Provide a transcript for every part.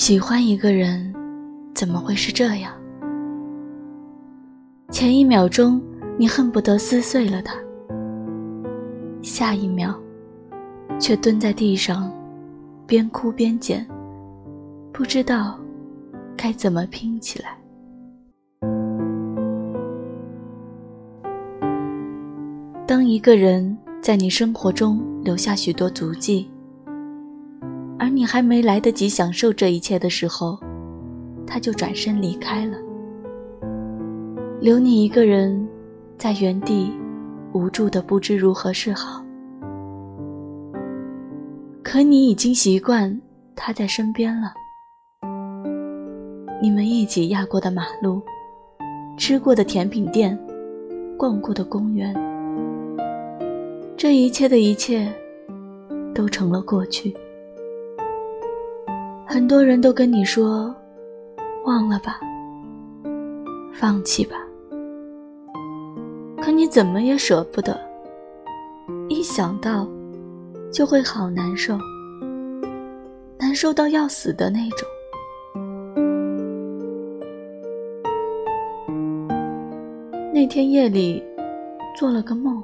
喜欢一个人，怎么会是这样？前一秒钟你恨不得撕碎了他，下一秒却蹲在地上，边哭边捡，不知道该怎么拼起来。当一个人在你生活中留下许多足迹，而你还没来得及享受这一切的时候，他就转身离开了，留你一个人在原地，无助的不知如何是好。可你已经习惯他在身边了，你们一起压过的马路，吃过的甜品店，逛过的公园。这一切的一切，都成了过去。很多人都跟你说，忘了吧，放弃吧。可你怎么也舍不得，一想到，就会好难受，难受到要死的那种。那天夜里，做了个梦。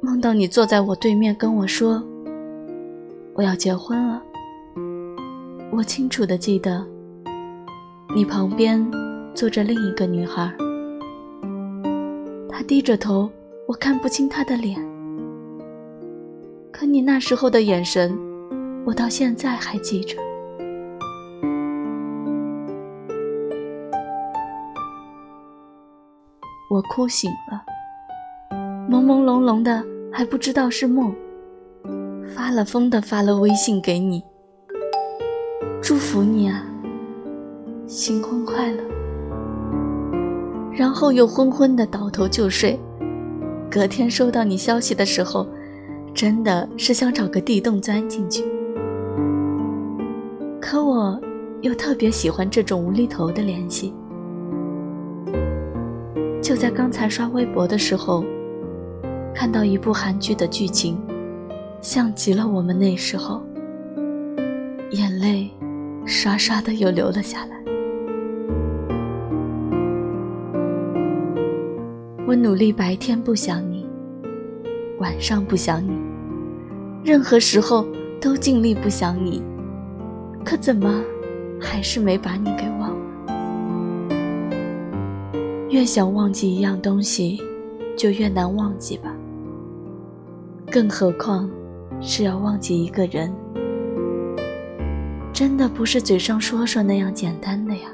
梦到你坐在我对面跟我说：“我要结婚了。”我清楚的记得，你旁边坐着另一个女孩，她低着头，我看不清她的脸。可你那时候的眼神，我到现在还记着。我哭醒了。朦朦胧胧的，还不知道是梦。发了疯的发了微信给你，福你啊，新婚快乐。然后又昏昏的倒头就睡。隔天收到你消息的时候，真的是想找个地洞钻进去。可我又特别喜欢这种无厘头的联系。就在刚才刷微博的时候。看到一部韩剧的剧情，像极了我们那时候，眼泪刷刷的又流了下来。我努力白天不想你，晚上不想你，任何时候都尽力不想你，可怎么还是没把你给忘了？越想忘记一样东西，就越难忘记吧。更何况是要忘记一个人，真的不是嘴上说说那样简单的呀。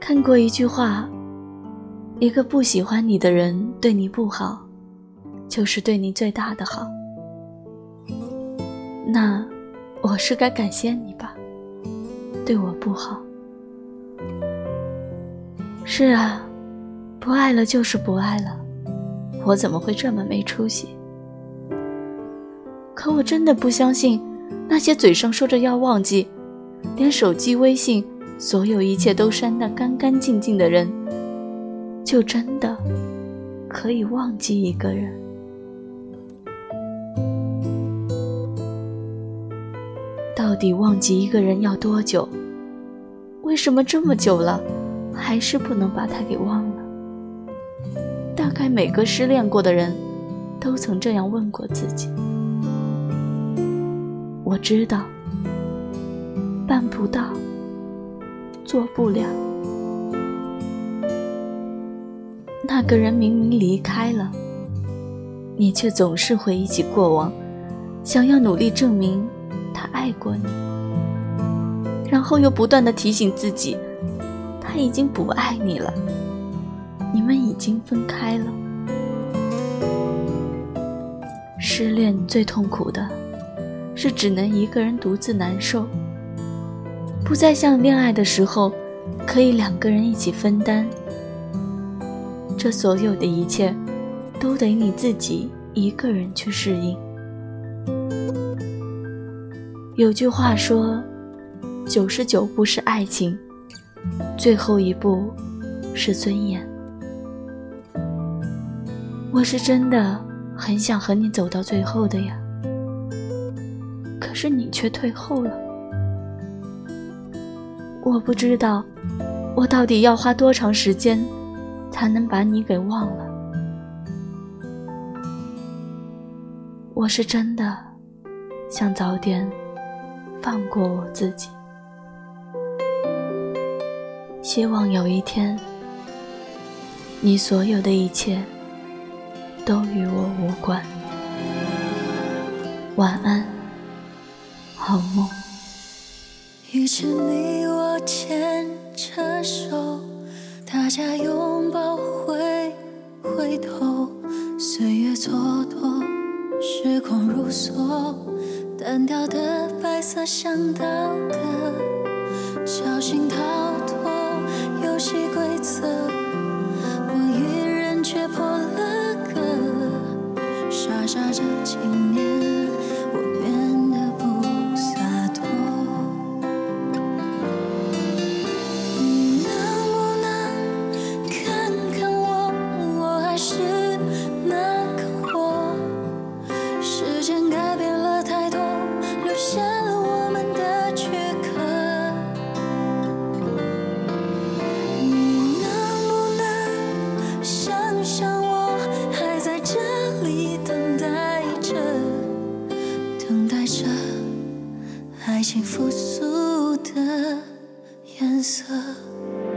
看过一句话，一个不喜欢你的人对你不好，就是对你最大的好。那我是该感谢你吧，对我不好。是啊，不爱了就是不爱了。我怎么会这么没出息？可我真的不相信，那些嘴上说着要忘记，连手机微信所有一切都删得干干净净的人，就真的可以忘记一个人。到底忘记一个人要多久？为什么这么久了，还是不能把他给忘了？大概每个失恋过的人，都曾这样问过自己。知道，办不到，做不了。那个人明明离开了，你却总是回忆起过往，想要努力证明他爱过你，然后又不断的提醒自己，他已经不爱你了。你们已经分开了。失恋最痛苦的，是只能一个人独自难受，不再像恋爱的时候，可以两个人一起分担。这所有的一切，都得你自己一个人去适应。有句话说：“九十九步是爱情，最后一步是尊严。”我是真的很想和你走到最后的呀，可是你却退后了。我不知道，我到底要花多长时间，才能把你给忘了。我是真的想早点放过我自己，希望有一天，你所有的一切都与我无关。晚安，好梦。于是你我牵着手，大家拥抱，回回头，岁月蹉跎，时光如梭，单调的白色想到的，小心逃脱游戏规则，色。